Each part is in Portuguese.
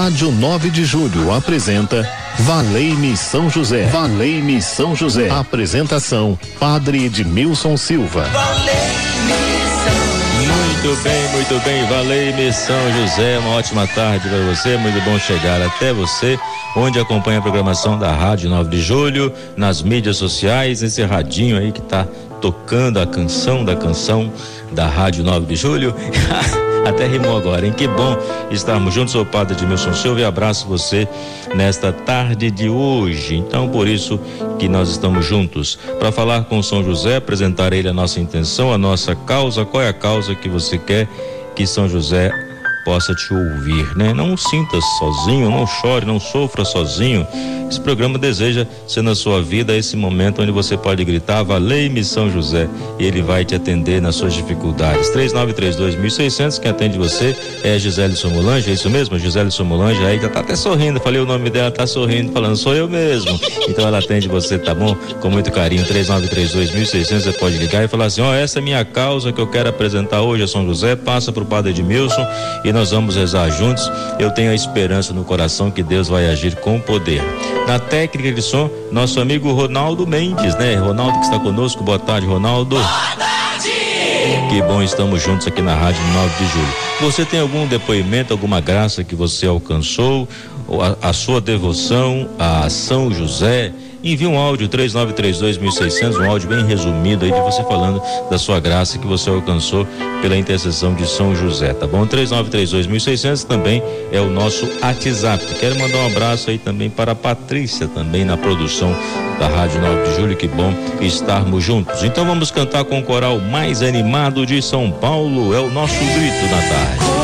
Rádio 9 de Julho apresenta Valei-me São José. Valei-me São José. Apresentação: Padre Edmilson Silva. Muito bem, muito bem. Valei-me São José. Uma ótima tarde para você. Muito bom chegar até você, onde acompanha a programação da Rádio 9 de Julho, nas mídias sociais, esse radinho aí que tá tocando a canção da canção da Rádio 9 de Julho. Até rimou agora, hein? Que bom estarmos juntos, sou o Padre Edmilson Silva e abraço você nesta tarde de hoje. Então, por isso que nós estamos juntos para falar com São José, apresentar ele a nossa intenção, a nossa causa. Qual é a causa que você quer que São José possa te ouvir, né? Não sinta sozinho, não chore, não sofra sozinho. Esse programa deseja ser na sua vida esse momento onde você pode gritar, valei-me São José, e ele vai te atender nas suas dificuldades. 3932.600, quem atende você é Gisele Somolange, é isso mesmo? Gisele Somolange, aí já tá até sorrindo, falei o nome dela, tá sorrindo, falando, sou eu mesmo. Então ela atende você, tá bom? Com muito carinho, 3932.600, você pode ligar e falar assim, ó, oh, essa é minha causa que eu quero apresentar hoje a São José, passa pro Padre Edmilson e nós vamos rezar juntos. Eu tenho a esperança no coração que Deus vai agir com poder. Na técnica de som, nosso amigo Ronaldo Mendes, né? Ronaldo que está conosco. Boa tarde, Ronaldo. Boa tarde! Que bom, estamos juntos aqui na Rádio 9 de Julho. Você tem algum depoimento, alguma graça que você alcançou? A, a sua devoção a São José? Envie um áudio 3932.600, um áudio bem resumido aí de você falando da sua graça que você alcançou pela intercessão de São José, tá bom? 3932.600 também é o nosso WhatsApp. Quero mandar um abraço aí também para a Patrícia, também na produção da Rádio 9 de Julho. Que bom estarmos juntos. Então vamos cantar com o coral mais animado de São Paulo. É o nosso grito na tarde.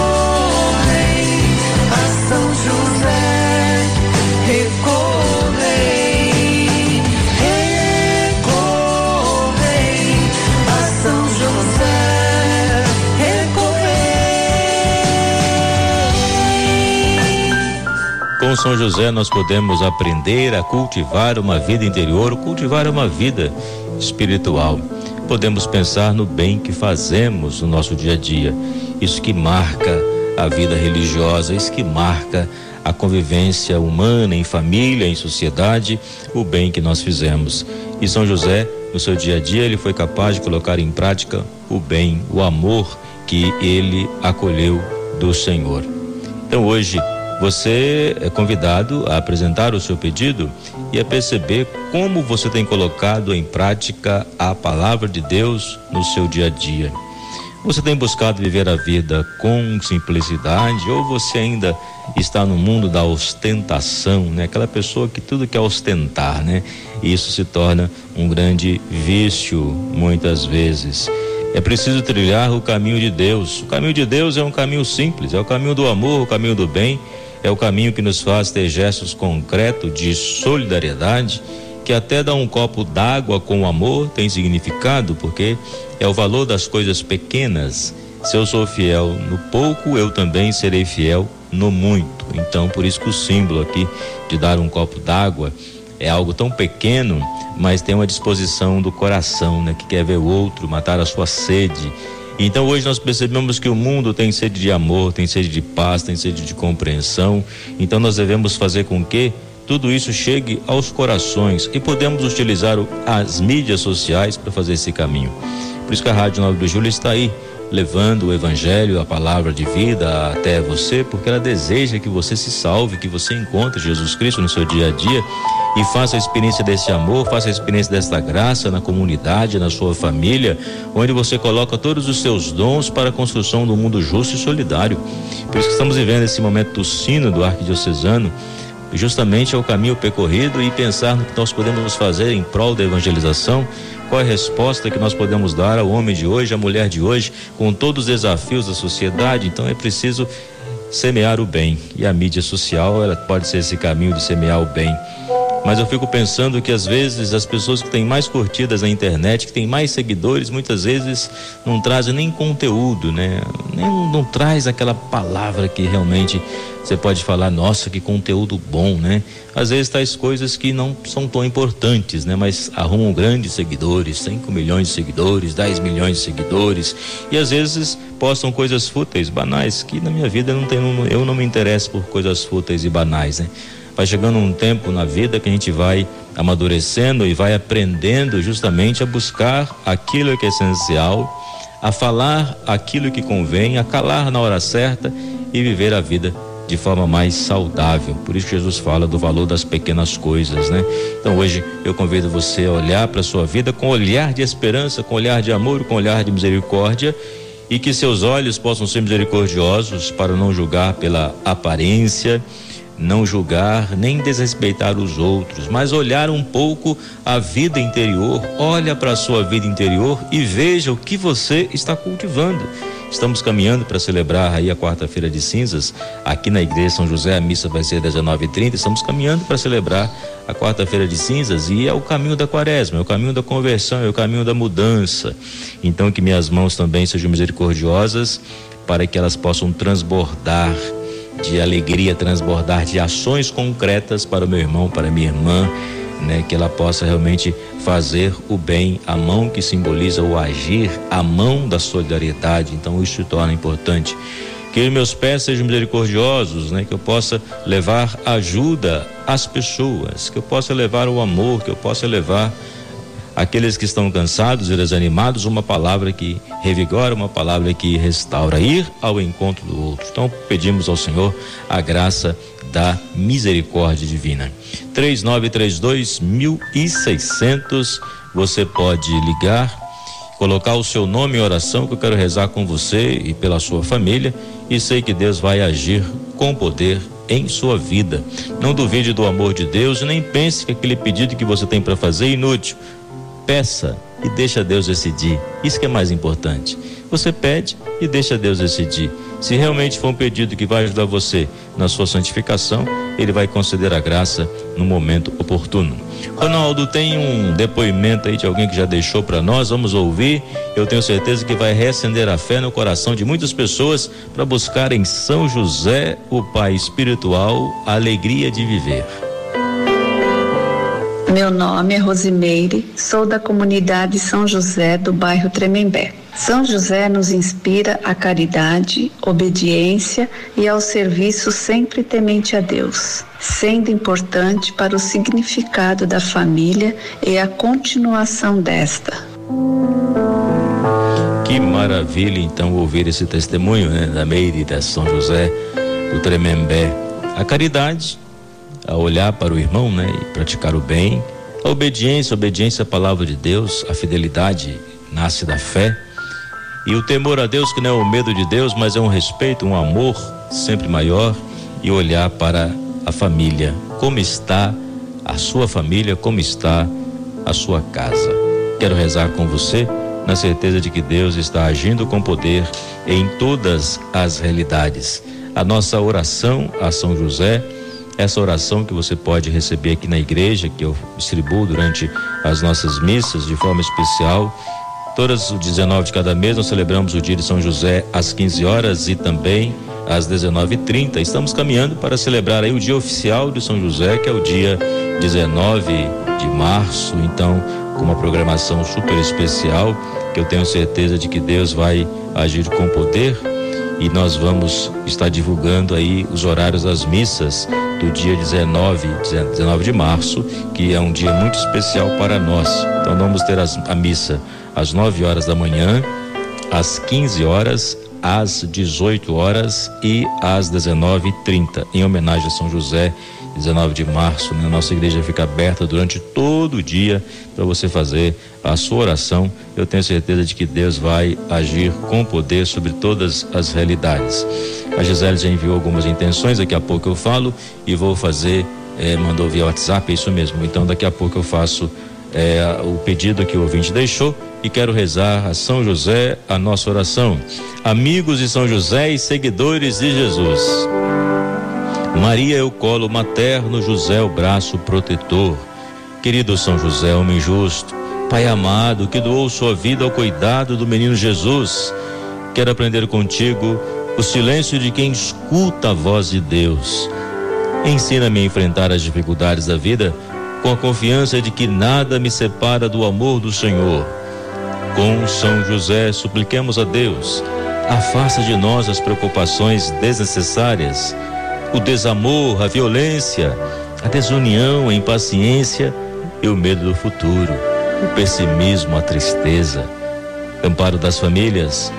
Com São José nós podemos aprender a cultivar uma vida interior, cultivar uma vida espiritual. Podemos pensar no bem que fazemos no nosso dia a dia. Isso que marca a vida religiosa, isso que marca a convivência humana em família, em sociedade, o bem que nós fizemos. E São José, no seu dia a dia, ele foi capaz de colocar em prática o bem, o amor que ele acolheu do Senhor. Então hoje você é convidado a apresentar o seu pedido e a perceber como você tem colocado em prática a palavra de Deus no seu dia a dia. Você tem buscado viver a vida com simplicidade ou você ainda está no mundo da ostentação, né? Aquela pessoa que tudo quer ostentar, né? E isso se torna um grande vício muitas vezes. É preciso trilhar o caminho de Deus. O caminho de Deus é um caminho simples, é o caminho do amor, o caminho do bem é o caminho que nos faz ter gestos concretos de solidariedade, que até dar um copo d'água com amor tem significado, porque é o valor das coisas pequenas. Se eu sou fiel no pouco, eu também serei fiel no muito. Então, por isso que o símbolo aqui de dar um copo d'água é algo tão pequeno, mas tem uma disposição do coração, né, que quer ver o outro, matar a sua sede então hoje nós percebemos que o mundo tem sede de amor, tem sede de paz, tem sede de compreensão. Então nós devemos fazer com que tudo isso chegue aos corações e podemos utilizar as mídias sociais para fazer esse caminho. Por isso que a Rádio 9 de Julho está aí levando o evangelho, a palavra de vida até você, porque ela deseja que você se salve, que você encontre Jesus Cristo no seu dia a dia e faça a experiência desse amor, faça a experiência desta graça na comunidade, na sua família, onde você coloca todos os seus dons para a construção do mundo justo e solidário. Por isso que estamos vivendo esse momento do sino do arquidiocesano, justamente é o caminho percorrido e pensar no que nós podemos fazer em prol da evangelização qual é a resposta que nós podemos dar ao homem de hoje, à mulher de hoje, com todos os desafios da sociedade? Então é preciso semear o bem. E a mídia social, ela pode ser esse caminho de semear o bem. Mas eu fico pensando que às vezes as pessoas que têm mais curtidas na internet, que têm mais seguidores, muitas vezes não trazem nem conteúdo, né? Nem não traz aquela palavra que realmente Você pode falar, nossa, que conteúdo bom, né? Às vezes tais coisas que não são tão importantes, né? Mas arrumam grandes seguidores, 5 milhões de seguidores, 10 milhões de seguidores, e às vezes postam coisas fúteis, banais, que na minha vida não tem, eu não me interesso por coisas fúteis e banais, né? Vai chegando um tempo na vida que a gente vai amadurecendo e vai aprendendo justamente a buscar aquilo que é essencial, a falar aquilo que convém, a calar na hora certa e viver a vida de forma mais saudável. Por isso Jesus fala do valor das pequenas coisas, né? Então hoje eu convido você a olhar para sua vida com olhar de esperança, com olhar de amor, com olhar de misericórdia e que seus olhos possam ser misericordiosos para não julgar pela aparência, não julgar nem desrespeitar os outros, mas olhar um pouco a vida interior, olha para a sua vida interior e veja o que você está cultivando. Estamos caminhando para celebrar aí a quarta-feira de cinzas, aqui na igreja São José, a missa vai ser 19h30. Estamos caminhando para celebrar a quarta-feira de cinzas e é o caminho da quaresma, é o caminho da conversão, é o caminho da mudança. Então, que minhas mãos também sejam misericordiosas para que elas possam transbordar de alegria, transbordar de ações concretas para o meu irmão, para minha irmã, né, que ela possa realmente fazer o bem, a mão que simboliza o agir, a mão da solidariedade. Então isso se torna importante. Que meus pés sejam misericordiosos, né, que eu possa levar ajuda às pessoas, que eu possa levar o amor, que eu possa levar aqueles que estão cansados e desanimados, uma palavra que revigora, uma palavra que restaura, ir ao encontro do outro. Então pedimos ao Senhor a graça da misericórdia divina. 3932 1600, você pode ligar, colocar o seu nome em oração que eu quero rezar com você e pela sua família e sei que Deus vai agir com poder em sua vida. Não duvide do amor de Deus, nem pense que aquele pedido que você tem para fazer é inútil. Peça e deixa Deus decidir. Isso que é mais importante. Você pede e deixa Deus decidir. Se realmente for um pedido que vai ajudar você na sua santificação, ele vai conceder a graça no momento oportuno. Ronaldo, tem um depoimento aí de alguém que já deixou para nós, vamos ouvir. Eu tenho certeza que vai reacender a fé no coração de muitas pessoas para buscar em São José, o Pai espiritual, a alegria de viver. Meu nome é Rosimeire, sou da comunidade São José do bairro Tremembé. São José nos inspira a caridade, obediência e ao serviço sempre temente a Deus, sendo importante para o significado da família e a continuação desta. Que maravilha então ouvir esse testemunho né, da Meire da São José do Tremembé. A caridade a olhar para o irmão, né, e praticar o bem. A obediência, a obediência à palavra de Deus, a fidelidade nasce da fé. E o temor a Deus, que não é o medo de Deus, mas é um respeito, um amor sempre maior e olhar para a família, como está a sua família, como está a sua casa. Quero rezar com você na certeza de que Deus está agindo com poder em todas as realidades. A nossa oração a São José essa oração que você pode receber aqui na igreja, que eu distribuo durante as nossas missas de forma especial. Todas os 19 de cada mês nós celebramos o dia de São José às 15 horas e também às 19h30. Estamos caminhando para celebrar aí o dia oficial de São José, que é o dia 19 de março. Então, com uma programação super especial, que eu tenho certeza de que Deus vai agir com poder e nós vamos estar divulgando aí os horários das missas do dia 19, 19 de março, que é um dia muito especial para nós. Então vamos ter as, a missa às 9 horas da manhã, às 15 horas, às 18 horas e às 19h30, em homenagem a São José 19 de março, né? Nossa igreja fica aberta durante todo o dia para você fazer a sua oração. Eu tenho certeza de que Deus vai agir com poder sobre todas as realidades. A Gisele já enviou algumas intenções, daqui a pouco eu falo e vou fazer, eh, mandou via WhatsApp, é isso mesmo. Então daqui a pouco eu faço eh, o pedido que o ouvinte deixou e quero rezar a São José a nossa oração. Amigos de São José e seguidores de Jesus. Maria é o colo materno, José o braço protetor. Querido São José, homem justo, Pai amado, que doou sua vida ao cuidado do menino Jesus, quero aprender contigo o silêncio de quem escuta a voz de Deus. Ensina-me a enfrentar as dificuldades da vida com a confiança de que nada me separa do amor do Senhor. Com São José, supliquemos a Deus, afasta de nós as preocupações desnecessárias, o desamor, a violência, a desunião, a impaciência e o medo do futuro, o pessimismo, a tristeza. Amparo das famílias,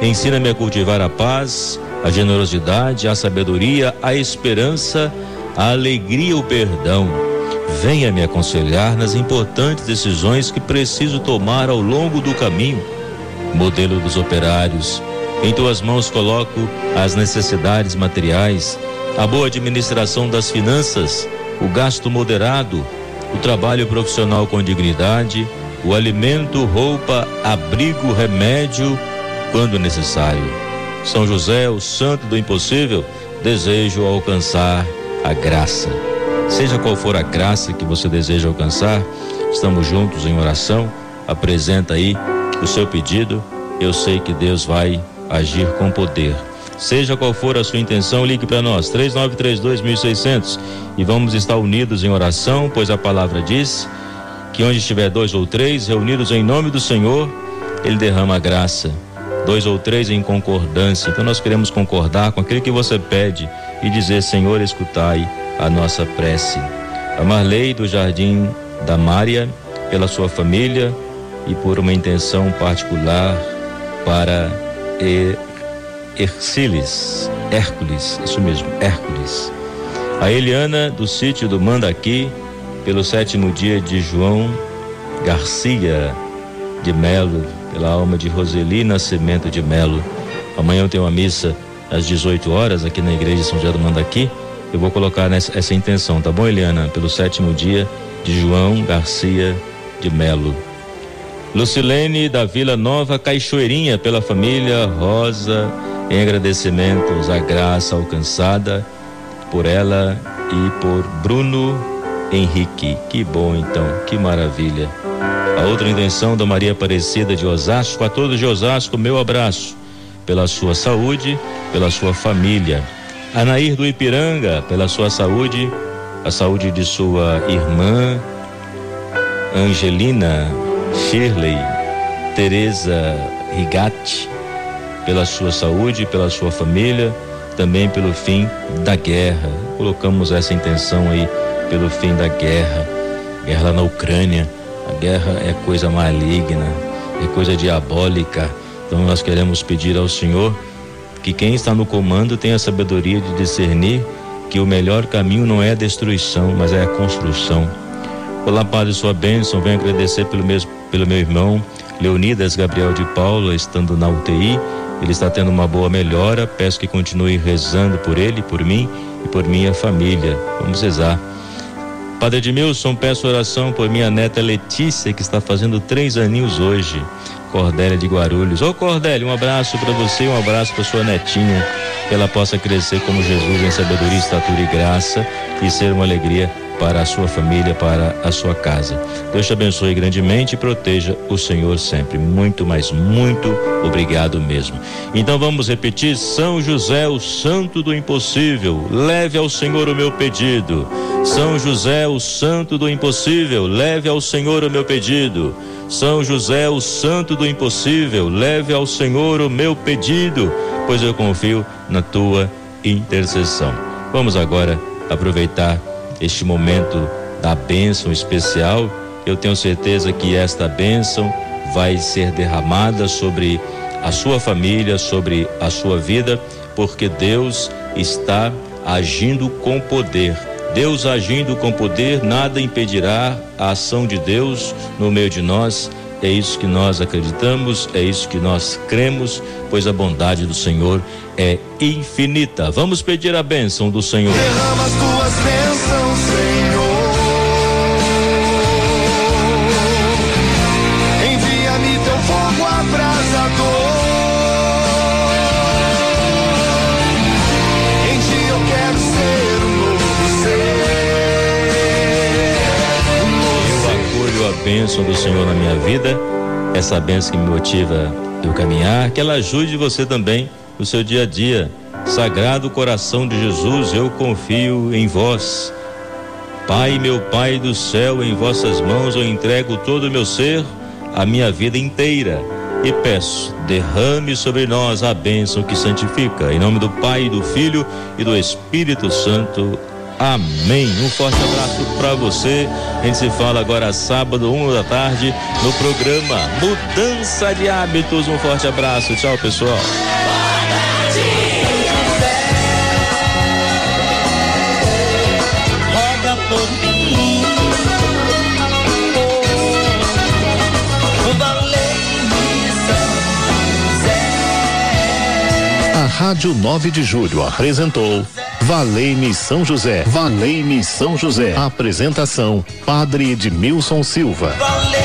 ensina-me a cultivar a paz, a generosidade, a sabedoria, a esperança, a alegria, o perdão. Venha me aconselhar nas importantes decisões que preciso tomar ao longo do caminho. Modelo dos operários, em tuas mãos coloco as necessidades materiais, a boa administração das finanças, o gasto moderado, o trabalho profissional com dignidade, o alimento, roupa, abrigo, remédio, quando necessário. São José, o santo do impossível, desejo alcançar a graça. Seja qual for a graça que você deseja alcançar, estamos juntos em oração. Apresenta aí o seu pedido. Eu sei que Deus vai agir com poder. Seja qual for a sua intenção, ligue para nós, 3932-1600, e vamos estar unidos em oração, pois a palavra diz que onde estiver dois ou três reunidos em nome do Senhor, Ele derrama graça. Dois ou três em concordância. Então nós queremos concordar com aquilo que você pede e dizer: Senhor, escutai a nossa prece. A Marley do Jardim da Mária, pela sua família e por uma intenção particular para Erciles, Hércules, isso mesmo, Hércules. A Eliana do sítio do Mandaqui, pelo sétimo dia de João Garcia de Melo, pela alma de Roseli Nascimento de Melo. Amanhã eu tenho uma missa às 18 horas aqui na igreja de São José do Mandaqui. Eu vou colocar nessa, essa intenção, tá bom, Eliana? Pelo sétimo dia de João Garcia de Melo. Lucilene da Vila Nova Caixoeirinha, pela família Rosa, em agradecimentos à graça alcançada por ela e por Bruno Henrique. Que bom então, que maravilha. A outra intenção da Maria Aparecida de Osasco, a todos de Osasco, meu abraço pela sua saúde, pela sua família. Anair do Ipiranga, pela sua saúde, a saúde de sua irmã Angelina Shirley, Teresa Rigatti, pela sua saúde, pela sua família, também pelo fim da guerra. Colocamos essa intenção aí pelo fim da guerra, guerra lá na Ucrânia. A guerra é coisa maligna, é coisa diabólica. Então nós queremos pedir ao Senhor que quem está no comando tenha a sabedoria de discernir que o melhor caminho não é a destruição, mas é a construção. Olá, Padre, sua bênção. Venho agradecer pelo, mesmo, pelo meu irmão Leonidas Gabriel de Paula, estando na UTI. Ele está tendo uma boa melhora. Peço que continue rezando por ele, por mim e por minha família. Vamos rezar. Padre Edmilson, peço oração por minha neta Letícia, que está fazendo três aninhos hoje. Cordélia de Guarulhos. Ô Cordélia, um abraço para você, um abraço para sua netinha, que ela possa crescer como Jesus em sabedoria, estatura e graça e ser uma alegria para a sua família, para a sua casa. Deus te abençoe grandemente e proteja o Senhor sempre. Muito, mas muito obrigado mesmo. Então vamos repetir: São José, o santo do impossível, leve ao Senhor o meu pedido. São José, o santo do impossível, leve ao Senhor o meu pedido. São José, o santo do impossível, leve ao Senhor o meu pedido, pois eu confio na tua intercessão. Vamos agora aproveitar este momento da bênção especial, eu tenho certeza que esta bênção vai ser derramada sobre a sua família, sobre a sua vida, porque Deus está agindo com poder. Deus agindo com poder, nada impedirá a ação de Deus no meio de nós. É isso que nós acreditamos, é isso que nós cremos, pois a bondade do Senhor é infinita. Vamos pedir a bênção do Senhor. Derrama as tuas bênçãos, bênção do Senhor na minha vida, essa bênção que me motiva eu caminhar, que ela ajude você também no seu dia a dia. Sagrado coração de Jesus, eu confio em vós. Pai, meu Pai do céu, em vossas mãos eu entrego todo o meu ser, a minha vida inteira. E peço, derrame sobre nós a bênção que santifica. Em nome do Pai, do Filho e do Espírito Santo. Amém. Um forte abraço para você. A gente se fala agora sábado, uma da tarde, no programa Mudança de Hábitos. Um forte abraço. Tchau, pessoal. A Rádio 9 de Julho apresentou Valei-me São José. Valei-me São José. Apresentação: Padre Edmilson Silva. Valeu!